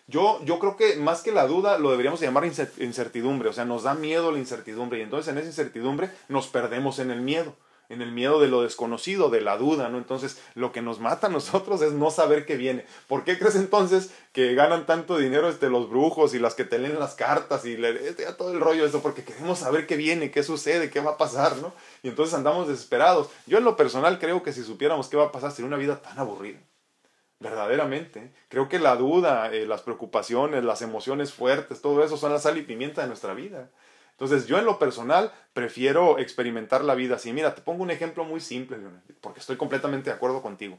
Yo, yo creo que más que la duda lo deberíamos llamar incertidumbre. O sea, nos da miedo la incertidumbre y entonces en esa incertidumbre nos perdemos en el miedo en el miedo de lo desconocido, de la duda, ¿no? Entonces, lo que nos mata a nosotros es no saber qué viene. ¿Por qué crees entonces que ganan tanto dinero este, los brujos y las que te leen las cartas y le, este, todo el rollo eso? Porque queremos saber qué viene, qué sucede, qué va a pasar, ¿no? Y entonces andamos desesperados. Yo en lo personal creo que si supiéramos qué va a pasar sería una vida tan aburrida verdaderamente. Creo que la duda, eh, las preocupaciones, las emociones fuertes, todo eso son la sal y pimienta de nuestra vida. Entonces yo en lo personal prefiero experimentar la vida así. Mira, te pongo un ejemplo muy simple, porque estoy completamente de acuerdo contigo.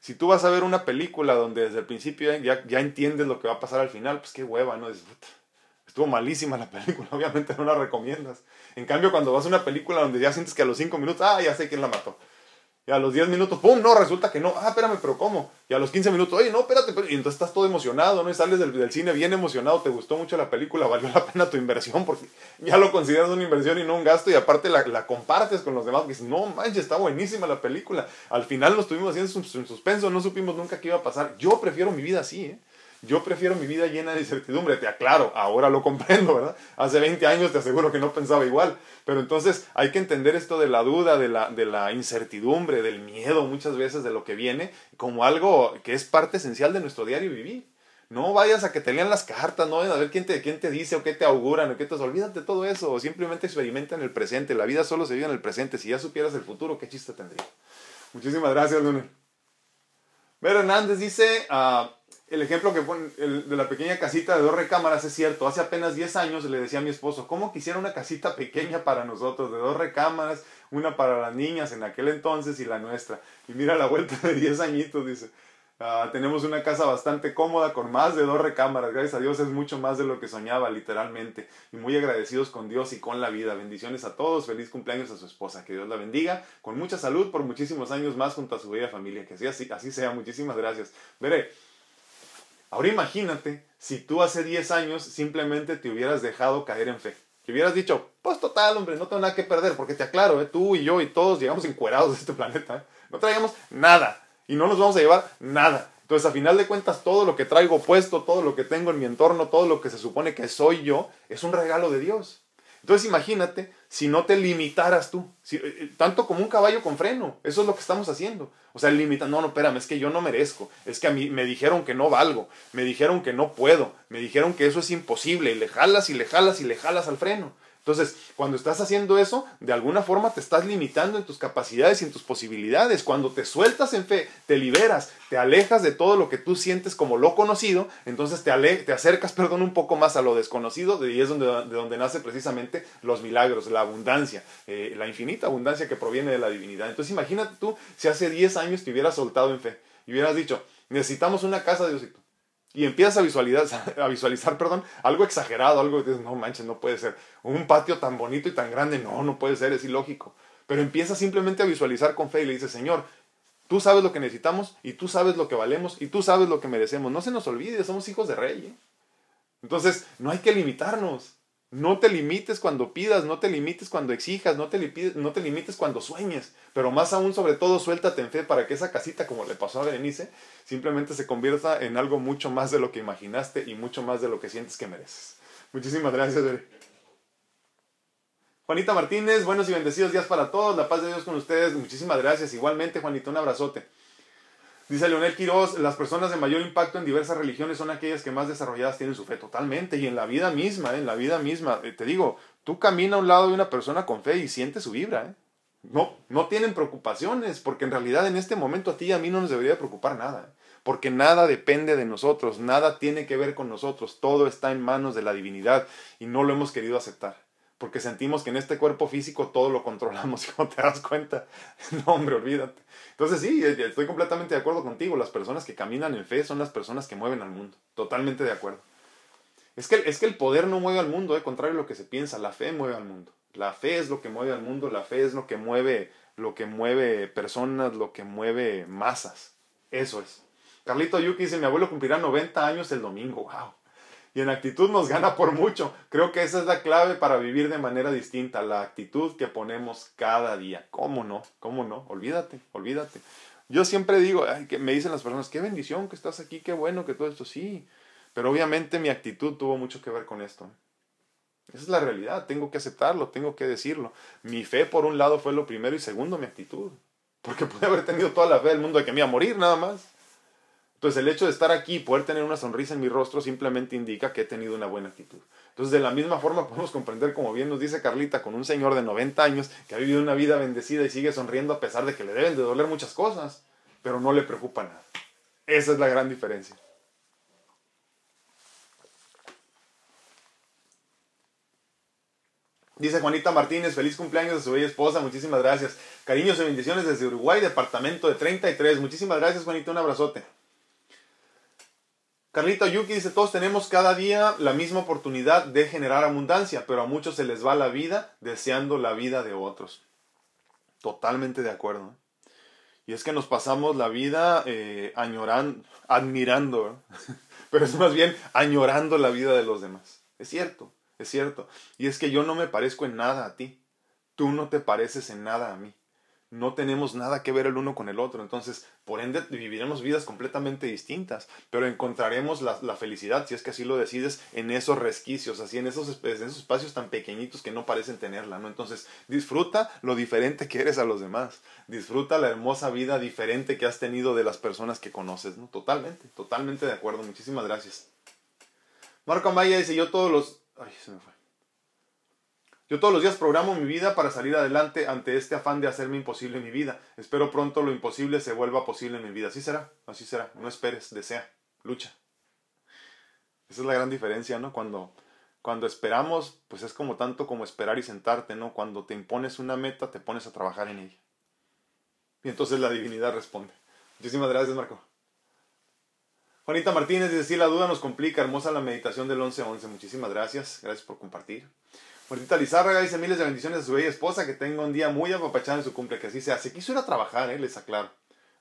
Si tú vas a ver una película donde desde el principio ya, ya entiendes lo que va a pasar al final, pues qué hueva, ¿no? estuvo malísima la película, obviamente no la recomiendas. En cambio, cuando vas a una película donde ya sientes que a los cinco minutos, ah, ya sé quién la mató y a los 10 minutos, ¡pum! No, resulta que no. Ah, espérame, pero ¿cómo? Y a los 15 minutos, oye, no, espérate. Y entonces estás todo emocionado, ¿no? Y sales del, cine bien emocionado, te gustó mucho la película, valió la pena tu inversión porque ya lo consideras una inversión y no un gasto y aparte la, la compartes con los demás. Que dices, no manches, está buenísima la película. Al final nos estuvimos haciendo en suspenso, no supimos nunca qué iba a pasar. Yo prefiero mi vida así, ¿eh? Yo prefiero mi vida llena de incertidumbre, te aclaro, ahora lo comprendo, ¿verdad? Hace 20 años te aseguro que no pensaba igual, pero entonces hay que entender esto de la duda, de la, de la incertidumbre, del miedo muchas veces de lo que viene, como algo que es parte esencial de nuestro diario vivir. No vayas a que te lean las cartas, no a ver quién te, quién te dice o qué te auguran o qué te... Olvídate todo eso, o simplemente experimenta en el presente. La vida solo se vive en el presente. Si ya supieras el futuro, ¿qué chiste tendría? Muchísimas gracias, Luna. Ver Hernández dice... Uh, el ejemplo que pone el, de la pequeña casita de dos recámaras es cierto. Hace apenas 10 años le decía a mi esposo, ¿cómo quisiera una casita pequeña para nosotros, de dos recámaras, una para las niñas en aquel entonces y la nuestra? Y mira la vuelta de 10 añitos, dice. Ah, tenemos una casa bastante cómoda con más de dos recámaras. Gracias a Dios es mucho más de lo que soñaba, literalmente. Y muy agradecidos con Dios y con la vida. Bendiciones a todos. Feliz cumpleaños a su esposa. Que Dios la bendiga. Con mucha salud por muchísimos años más junto a su bella familia. Que así, así sea. Muchísimas gracias. Veré. Ahora imagínate si tú hace 10 años simplemente te hubieras dejado caer en fe. Que hubieras dicho, pues total, hombre, no tengo nada que perder, porque te aclaro, ¿eh? tú y yo y todos llegamos encuerados de este planeta. ¿eh? No traigamos nada y no nos vamos a llevar nada. Entonces, a final de cuentas, todo lo que traigo puesto, todo lo que tengo en mi entorno, todo lo que se supone que soy yo, es un regalo de Dios. Entonces, imagínate si no te limitaras tú, eh, eh, tanto como un caballo con freno, eso es lo que estamos haciendo. O sea, limita, no, no, espérame, es que yo no merezco, es que a mí me dijeron que no valgo, me dijeron que no puedo, me dijeron que eso es imposible, y le jalas y le jalas y le jalas al freno. Entonces, cuando estás haciendo eso, de alguna forma te estás limitando en tus capacidades y en tus posibilidades. Cuando te sueltas en fe, te liberas, te alejas de todo lo que tú sientes como lo conocido, entonces te, te acercas, perdón, un poco más a lo desconocido y es donde, de donde nace precisamente los milagros, la abundancia, eh, la infinita abundancia que proviene de la divinidad. Entonces, imagínate tú si hace 10 años te hubieras soltado en fe y hubieras dicho, necesitamos una casa, Diosito y empiezas a visualizar, a visualizar perdón, algo exagerado, algo que dices, no manches, no puede ser. Un patio tan bonito y tan grande, no, no puede ser, es ilógico. Pero empiezas simplemente a visualizar con fe y le dices, Señor, tú sabes lo que necesitamos y tú sabes lo que valemos y tú sabes lo que merecemos. No se nos olvide, somos hijos de rey. ¿eh? Entonces, no hay que limitarnos. No te limites cuando pidas, no te limites cuando exijas, no te, no te limites cuando sueñes, pero más aún sobre todo suéltate en fe para que esa casita, como le pasó a Berenice, simplemente se convierta en algo mucho más de lo que imaginaste y mucho más de lo que sientes que mereces. Muchísimas gracias, Juanita Martínez, buenos y bendecidos días para todos. La paz de Dios con ustedes. Muchísimas gracias. Igualmente, Juanita, un abrazote. Dice Leonel Quiroz, las personas de mayor impacto en diversas religiones son aquellas que más desarrolladas tienen su fe totalmente y en la vida misma, ¿eh? en la vida misma. Eh, te digo, tú camina a un lado de una persona con fe y sientes su vibra. ¿eh? No, no tienen preocupaciones, porque en realidad en este momento a ti y a mí no nos debería preocupar nada. Porque nada depende de nosotros, nada tiene que ver con nosotros, todo está en manos de la divinidad y no lo hemos querido aceptar porque sentimos que en este cuerpo físico todo lo controlamos y cuando te das cuenta, no hombre, olvídate. Entonces sí, eh, estoy completamente de acuerdo contigo, las personas que caminan en fe son las personas que mueven al mundo, totalmente de acuerdo. Es que, es que el poder no mueve al mundo, eh, contrario a lo que se piensa, la fe mueve al mundo. La fe es lo que mueve al mundo, la fe es lo que mueve, lo que mueve personas, lo que mueve masas. Eso es. Carlito Yuki dice, mi abuelo cumplirá 90 años el domingo, wow y en actitud nos gana por mucho. Creo que esa es la clave para vivir de manera distinta, la actitud que ponemos cada día. ¿Cómo no? ¿Cómo no? Olvídate, olvídate. Yo siempre digo, que me dicen las personas, qué bendición que estás aquí, qué bueno que todo esto, sí. Pero obviamente mi actitud tuvo mucho que ver con esto. Esa es la realidad, tengo que aceptarlo, tengo que decirlo. Mi fe por un lado fue lo primero y segundo mi actitud. Porque pude haber tenido toda la fe del mundo de que me iba a morir nada más. Entonces el hecho de estar aquí y poder tener una sonrisa en mi rostro simplemente indica que he tenido una buena actitud. Entonces de la misma forma podemos comprender, como bien nos dice Carlita, con un señor de 90 años que ha vivido una vida bendecida y sigue sonriendo a pesar de que le deben de doler muchas cosas, pero no le preocupa nada. Esa es la gran diferencia. Dice Juanita Martínez, feliz cumpleaños de su bella esposa, muchísimas gracias. Cariños y bendiciones desde Uruguay, departamento de 33. Muchísimas gracias, Juanita, un abrazote. Carlito Yuki dice, todos tenemos cada día la misma oportunidad de generar abundancia, pero a muchos se les va la vida deseando la vida de otros. Totalmente de acuerdo. Y es que nos pasamos la vida eh, añorando, admirando, pero es más bien añorando la vida de los demás. Es cierto, es cierto. Y es que yo no me parezco en nada a ti. Tú no te pareces en nada a mí no tenemos nada que ver el uno con el otro. Entonces, por ende, viviremos vidas completamente distintas, pero encontraremos la, felicidad, si es que así lo decides, en esos resquicios, así en esos, en esos espacios tan pequeñitos que no parecen tenerla, ¿no? Entonces, disfruta lo diferente que eres a los demás. Disfruta la hermosa vida diferente que has tenido de las personas que conoces, ¿no? Totalmente, totalmente de acuerdo. Muchísimas gracias. Marco Amaya dice, yo todos los... Ay, se me fue. Yo todos los días programo mi vida para salir adelante ante este afán de hacerme imposible mi vida. Espero pronto lo imposible se vuelva posible en mi vida. Así será, así será. No esperes, desea, lucha. Esa es la gran diferencia, ¿no? Cuando, cuando esperamos, pues es como tanto como esperar y sentarte, ¿no? Cuando te impones una meta, te pones a trabajar en ella. Y entonces la divinidad responde. Muchísimas gracias, Marco. Juanita Martínez dice, sí, la duda nos complica. Hermosa la meditación del 11-11. Muchísimas gracias. Gracias por compartir. Martita Lizárraga dice miles de bendiciones a su bella esposa, que tenga un día muy apapachado en su cumple, que así sea. Se quiso ir a trabajar, eh, les aclaro.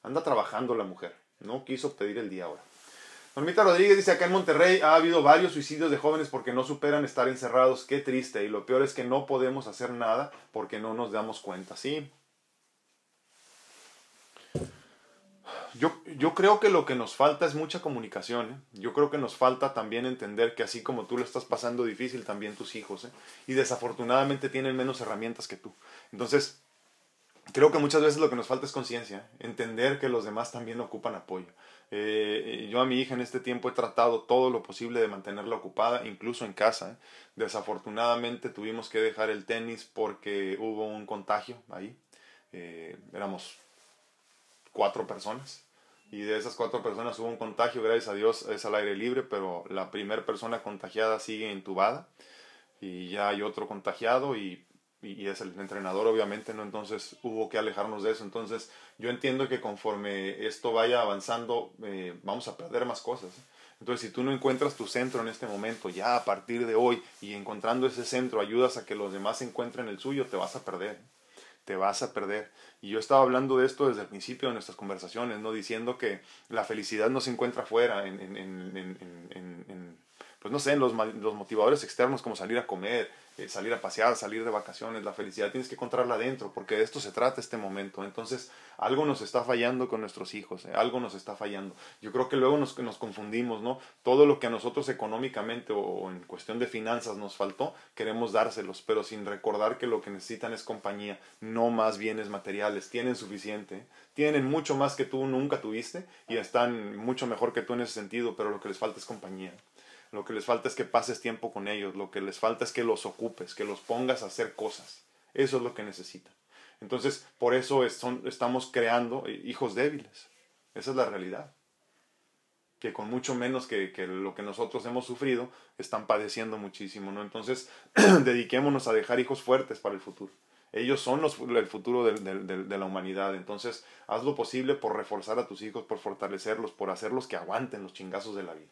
Anda trabajando la mujer. No quiso pedir el día ahora. Normita Rodríguez dice, acá en Monterrey ha habido varios suicidios de jóvenes porque no superan estar encerrados. Qué triste. Y lo peor es que no podemos hacer nada porque no nos damos cuenta. Sí, Yo, yo creo que lo que nos falta es mucha comunicación. ¿eh? Yo creo que nos falta también entender que así como tú lo estás pasando difícil, también tus hijos. ¿eh? Y desafortunadamente tienen menos herramientas que tú. Entonces, creo que muchas veces lo que nos falta es conciencia. ¿eh? Entender que los demás también ocupan apoyo. Eh, yo a mi hija en este tiempo he tratado todo lo posible de mantenerla ocupada, incluso en casa. ¿eh? Desafortunadamente tuvimos que dejar el tenis porque hubo un contagio ahí. Eh, éramos cuatro personas. Y de esas cuatro personas hubo un contagio, gracias a Dios es al aire libre, pero la primera persona contagiada sigue intubada y ya hay otro contagiado y, y, es el entrenador obviamente, ¿no? Entonces hubo que alejarnos de eso. Entonces yo entiendo que conforme esto vaya avanzando eh, vamos a perder más cosas. Entonces si tú no encuentras tu centro en este momento, ya a partir de hoy y encontrando ese centro ayudas a que los demás encuentren el suyo, te vas a perder te vas a perder. Y yo estaba hablando de esto desde el principio de nuestras conversaciones, ¿no? Diciendo que la felicidad no se encuentra fuera, en, en, en, en pues no sé, en los, los, motivadores externos como salir a comer, eh, salir a pasear, salir de vacaciones, la felicidad tienes que encontrarla adentro, porque de esto se trata este momento. Entonces, algo nos está fallando con nuestros hijos, eh, algo nos está fallando. Yo creo que luego nos, nos confundimos, ¿no? Todo lo que a nosotros económicamente o, en cuestión de finanzas nos faltó, queremos dárselos, pero sin recordar que lo que necesitan es compañía, no más bienes materiales. Tienen suficiente, tienen mucho más que tú nunca tuviste y están mucho mejor que tú en ese sentido, pero lo que les falta es compañía. Lo que les falta es que pases tiempo con ellos, lo que les falta es que los ocupes, que los pongas a hacer cosas. Eso es lo que necesitan. Entonces, por eso estamos creando hijos débiles. Esa es la realidad. Que con mucho menos que, lo que nosotros hemos sufrido, están padeciendo muchísimo. ¿no? Entonces, dediquémonos a dejar hijos fuertes para el futuro. Ellos son el futuro de la humanidad. Entonces, haz lo posible por reforzar a tus hijos, por fortalecerlos, por hacerlos que aguanten los chingazos de la vida.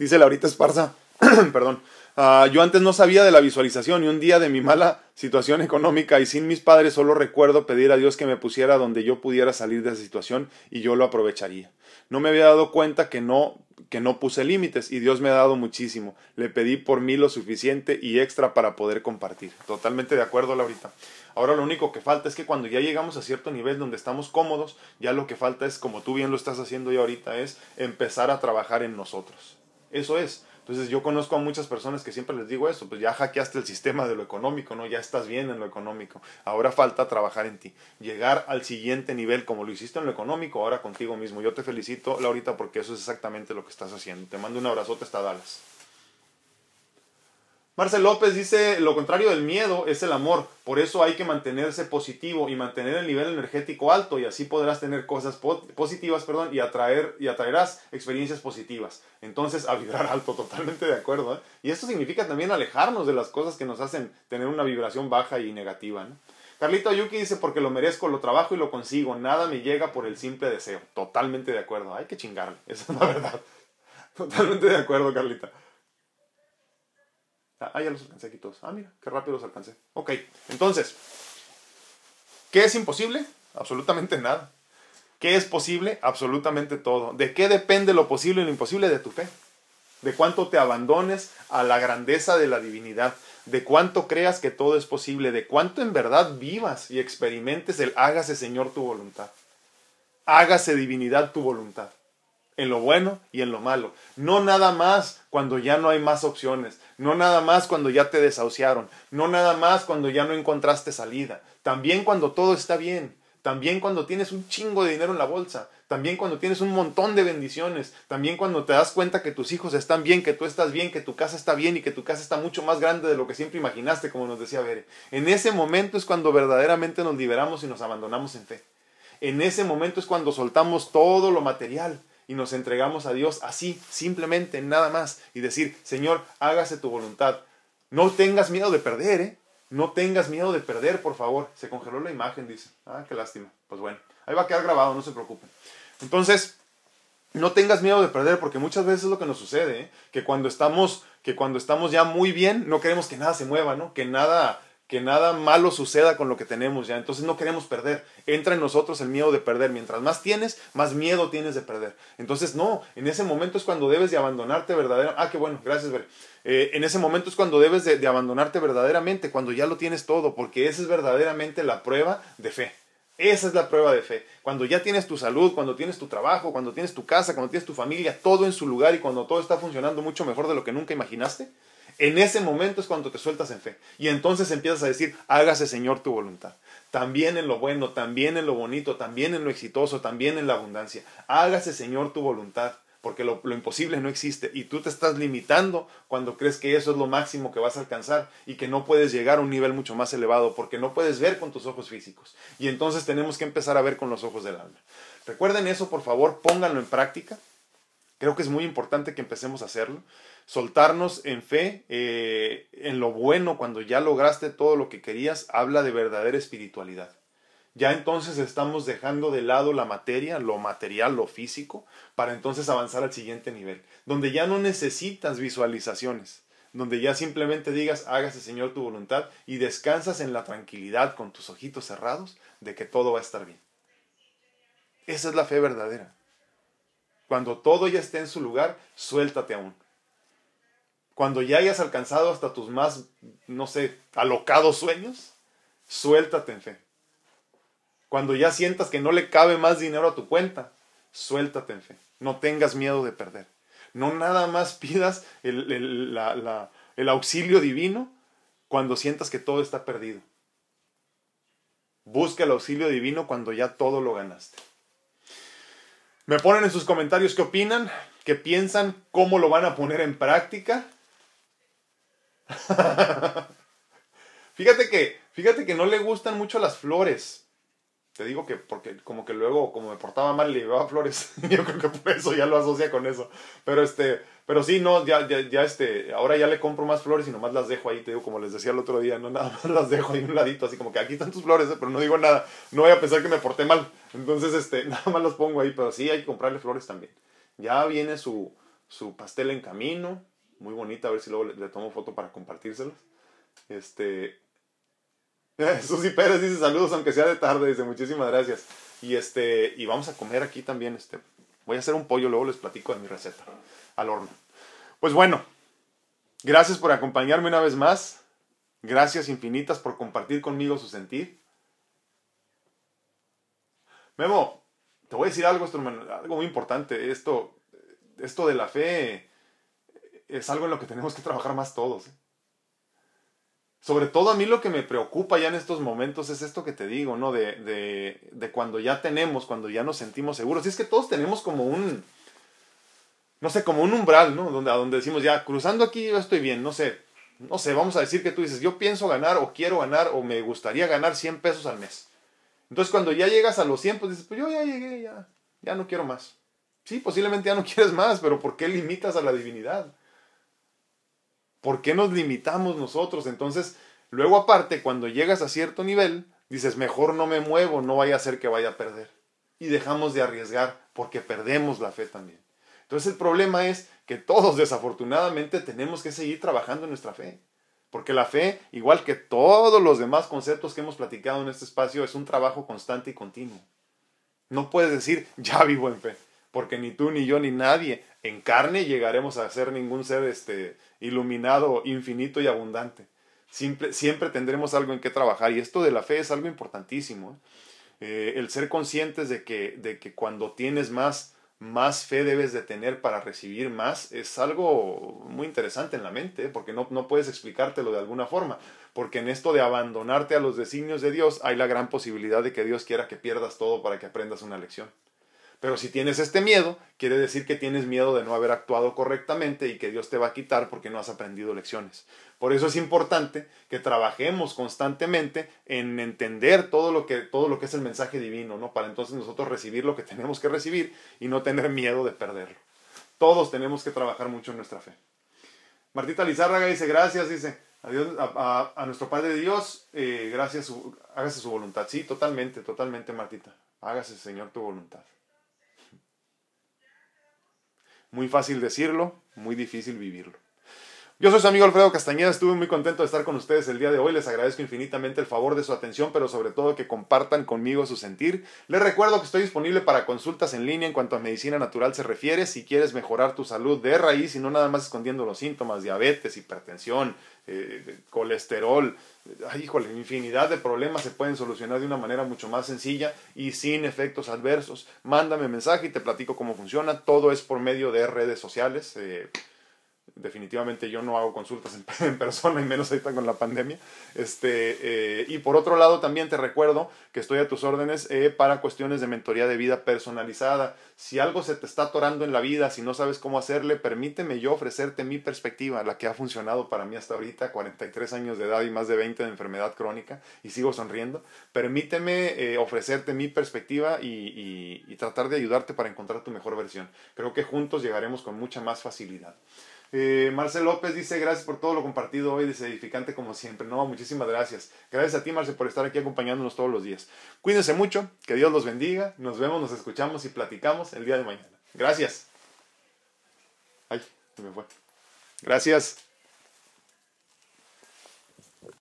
Dice Laurita Esparza, perdón, ah, yo antes no sabía de la visualización y un día de mi mala situación económica y sin mis padres solo recuerdo pedir a Dios que me pusiera donde yo pudiera salir de esa situación y yo lo aprovecharía. No me había dado cuenta que no que no puse límites y Dios me ha dado muchísimo. Le pedí por mí lo suficiente y extra para poder compartir. Totalmente de acuerdo, Laurita. Ahora lo único que falta es que cuando ya llegamos a cierto nivel donde estamos cómodos, ya lo que falta es, como tú bien lo estás haciendo ya ahorita, es empezar a trabajar en nosotros. Eso es. Entonces yo conozco a muchas personas que siempre les digo eso, pues ya hackeaste el sistema de lo económico, ¿no? Ya estás bien en lo económico. Ahora falta trabajar en ti, llegar al siguiente nivel como lo hiciste en lo económico, ahora contigo mismo. Yo te felicito, Laurita, porque eso es exactamente lo que estás haciendo. Te mando un abrazote hasta Dallas. Marcel López dice, lo contrario del miedo es el amor, por eso hay que mantenerse positivo y mantener el nivel energético alto y así podrás tener cosas positivas, perdón, y atraer y atraerás experiencias positivas. Entonces, a vibrar alto, totalmente de acuerdo. ¿eh? Y esto significa también alejarnos de las cosas que nos hacen tener una vibración baja y negativa. Carlito Ayuki dice, porque lo merezco, lo trabajo y lo consigo, nada me llega por el simple deseo. Totalmente de acuerdo, hay que chingarle, esa es la verdad. Totalmente de acuerdo, Carlita. Ah, ya los alcancé aquí todos. Ah, mira, qué rápido los alcancé. Ok, entonces, ¿qué es imposible? Absolutamente nada. ¿Qué es posible? Absolutamente todo. ¿De qué depende lo posible y lo imposible? De tu fe. De cuánto te abandones a la grandeza de la divinidad. De cuánto creas que todo es posible. De cuánto en verdad vivas y experimentes el hágase Señor tu voluntad. Hágase divinidad tu voluntad en lo bueno y en lo malo. No nada más cuando ya no hay más opciones, no nada más cuando ya te desahuciaron, no nada más cuando ya no encontraste salida, también cuando todo está bien, también cuando tienes un chingo de dinero en la bolsa, también cuando tienes un montón de bendiciones, también cuando te das cuenta que tus hijos están bien, que tú estás bien, que tu casa está bien y que tu casa está mucho más grande de lo que siempre imaginaste, como nos decía Bere. En ese momento es cuando verdaderamente nos liberamos y nos abandonamos en fe. En ese momento es cuando soltamos todo lo material y nos entregamos a Dios así, simplemente, nada más, y decir, Señor, hágase tu voluntad. No tengas miedo de perder, ¿eh? No tengas miedo de perder, por favor. Se congeló la imagen, dice. Ah, qué lástima. Pues bueno, ahí va a quedar grabado, no se preocupen. Entonces, no tengas miedo de perder, porque muchas veces es lo que nos sucede, ¿eh? que cuando estamos, que cuando estamos ya muy bien, no queremos que nada se mueva, ¿no? Que nada, que nada malo suceda con lo que tenemos ya. Entonces no queremos perder. Entra en nosotros el miedo de perder. Mientras más tienes, más miedo tienes de perder. Entonces no, en ese momento es cuando debes de abandonarte verdaderamente. Ah, qué bueno, gracias, Ver. Eh, en ese momento es cuando debes de, de abandonarte verdaderamente, cuando ya lo tienes todo, porque esa es verdaderamente la prueba de fe. Esa es la prueba de fe. Cuando ya tienes tu salud, cuando tienes tu trabajo, cuando tienes tu casa, cuando tienes tu familia, todo en su lugar y cuando todo está funcionando mucho mejor de lo que nunca imaginaste, en ese momento es cuando te sueltas en fe. Y entonces empiezas a decir, hágase Señor tu voluntad. También en lo bueno, también en lo bonito, también en lo exitoso, también en la abundancia. Hágase Señor tu voluntad. Porque lo, imposible no existe y tú te estás limitando cuando crees que eso es lo máximo que vas a alcanzar y que no puedes llegar a un nivel mucho más elevado porque no puedes ver con tus ojos físicos. Y entonces tenemos que empezar a ver con los ojos del alma. Recuerden eso, por favor, pónganlo en práctica. Creo que es muy importante que empecemos a hacerlo soltarnos en fe, eh, en lo bueno, cuando ya lograste todo lo que querías, habla de verdadera espiritualidad. Ya entonces estamos dejando de lado la materia, lo material, lo físico, para entonces avanzar al siguiente nivel, donde ya no necesitas visualizaciones, donde ya simplemente digas, hágase Señor tu voluntad y descansas en la tranquilidad con tus ojitos cerrados de que todo va a estar bien. Esa es la fe verdadera. cuando todo ya esté en su lugar, suéltate aún. Cuando ya hayas alcanzado hasta tus más, no sé, alocados sueños, suéltate en fe. Cuando ya sientas que no le cabe más dinero a tu cuenta, suéltate en fe. No tengas miedo de perder. No nada más pidas el, el auxilio divino cuando sientas que todo está perdido. Busca el auxilio divino cuando ya todo lo ganaste. Me ponen en sus comentarios qué opinan, qué piensan, cómo lo van a poner en práctica. fíjate que, fíjate que no le gustan mucho las flores. Te digo que porque como que luego, como me portaba mal, le llevaba flores. Yo creo que por eso ya lo asocia con eso. Pero este, pero sí, no, ya, ya, este, ahora ya le compro más flores y nomás las dejo ahí, te digo, como les decía el otro día, no, nada más las dejo ahí un ladito, así como que aquí están tus flores, eh, pero no digo nada, no voy a pensar que me porté mal. Entonces, este, nada más las pongo ahí, pero sí hay que comprarle flores también. Ya viene su, su pastel en camino, muy bonita, a ver si luego le, tomo foto para compartírselos. Este, Susi Pérez dice saludos, aunque sea de tarde, dice muchísimas gracias. Y este, y vamos a comer aquí también, este, voy a hacer un pollo, luego les platico de mi receta, al horno. Pues bueno, gracias por acompañarme una vez más. Gracias infinitas por compartir conmigo su sentir. Memo, te voy a decir algo, algo muy importante. Esto, esto de la fe es algo en lo que tenemos que trabajar más todos. ¿eh? Sobre todo a mí lo que me preocupa ya en estos momentos es esto que te digo, ¿no? De, de, de cuando ya tenemos, cuando ya nos sentimos seguros. Y es que todos tenemos como un, no sé, como un umbral, ¿no? Donde, a donde decimos, ya, cruzando aquí yo estoy bien, no sé, no sé, vamos a decir que tú dices, yo pienso ganar o quiero ganar o me gustaría ganar 100 pesos al mes. Entonces cuando ya llegas a los 100, pues dices, pues yo ya llegué, ya, ya no quiero más. Sí, posiblemente ya no quieres más, pero ¿por qué limitas a la divinidad? ¿Por qué nos limitamos nosotros? Entonces, luego aparte, cuando llegas a cierto nivel, dices, mejor no me muevo, no vaya a ser que vaya a perder. Y dejamos de arriesgar porque perdemos la fe también. Entonces el problema es que todos desafortunadamente tenemos que seguir trabajando en nuestra fe. Porque la fe, igual que todos los demás conceptos que hemos platicado en este espacio, es un trabajo constante y continuo. No puedes decir, ya vivo en fe, porque ni tú, ni yo, ni nadie en carne llegaremos a ser ningún ser este, iluminado, infinito y abundante. Siempre, tendremos algo en que trabajar y esto de la fe es algo importantísimo. ¿eh? Eh, el ser conscientes de que, de que cuando tienes más, más fe debes de tener para recibir más, es algo muy interesante en la mente, porque no, no puedes explicártelo de alguna forma, porque en esto de abandonarte a los designios de Dios hay la gran posibilidad de que Dios quiera que pierdas todo para que aprendas una lección. Pero si tienes este miedo, quiere decir que tienes miedo de no haber actuado correctamente y que Dios te va a quitar porque no has aprendido lecciones. Por eso es importante que trabajemos constantemente en entender todo lo que, todo lo que es el mensaje divino, ¿no? Para entonces nosotros recibir lo que tenemos que recibir y no tener miedo de perderlo. Todos tenemos que trabajar mucho en nuestra fe. Martita Lizárraga dice, gracias, dice, a, a, nuestro Padre Dios, eh, gracias, hágase su voluntad. Sí, totalmente, totalmente, Martita. Hágase, Señor, tu voluntad. Muy fácil decirlo, muy difícil vivirlo. Yo soy su amigo Alfredo Castañeda, estuve muy contento de estar con ustedes el día de hoy, les agradezco infinitamente el favor de su atención, pero sobre todo que compartan conmigo su sentir. Les recuerdo que estoy disponible para consultas en línea en cuanto a medicina natural se refiere, si quieres mejorar tu salud de raíz y no nada más escondiendo los síntomas, diabetes, hipertensión, eh, colesterol, ay, híjole, infinidad de problemas se pueden solucionar de una manera mucho más sencilla y sin efectos adversos. Mándame mensaje y te platico cómo funciona, todo es por medio de redes sociales. Eh, definitivamente yo no hago consultas en, persona y menos ahorita con la pandemia. Este, eh, y por otro lado también te recuerdo que estoy a tus órdenes eh, para cuestiones de mentoría de vida personalizada. Si algo se te está atorando en la vida, si no sabes cómo hacerle, permíteme yo ofrecerte mi perspectiva, la que ha funcionado para mí hasta ahorita, 43 años de edad y más de 20 de enfermedad crónica y sigo sonriendo. Permíteme eh, ofrecerte mi perspectiva y, y tratar de ayudarte para encontrar tu mejor versión. Creo que juntos llegaremos con mucha más facilidad. Eh, Marcel López dice, gracias por todo lo compartido hoy, dice edificante como siempre. No, muchísimas gracias. Gracias a ti, Marcel, por estar aquí acompañándonos todos los días. Cuídense mucho, que Dios los bendiga. Nos vemos, nos escuchamos y platicamos el día de mañana. Gracias. Ay, se me fue. Gracias.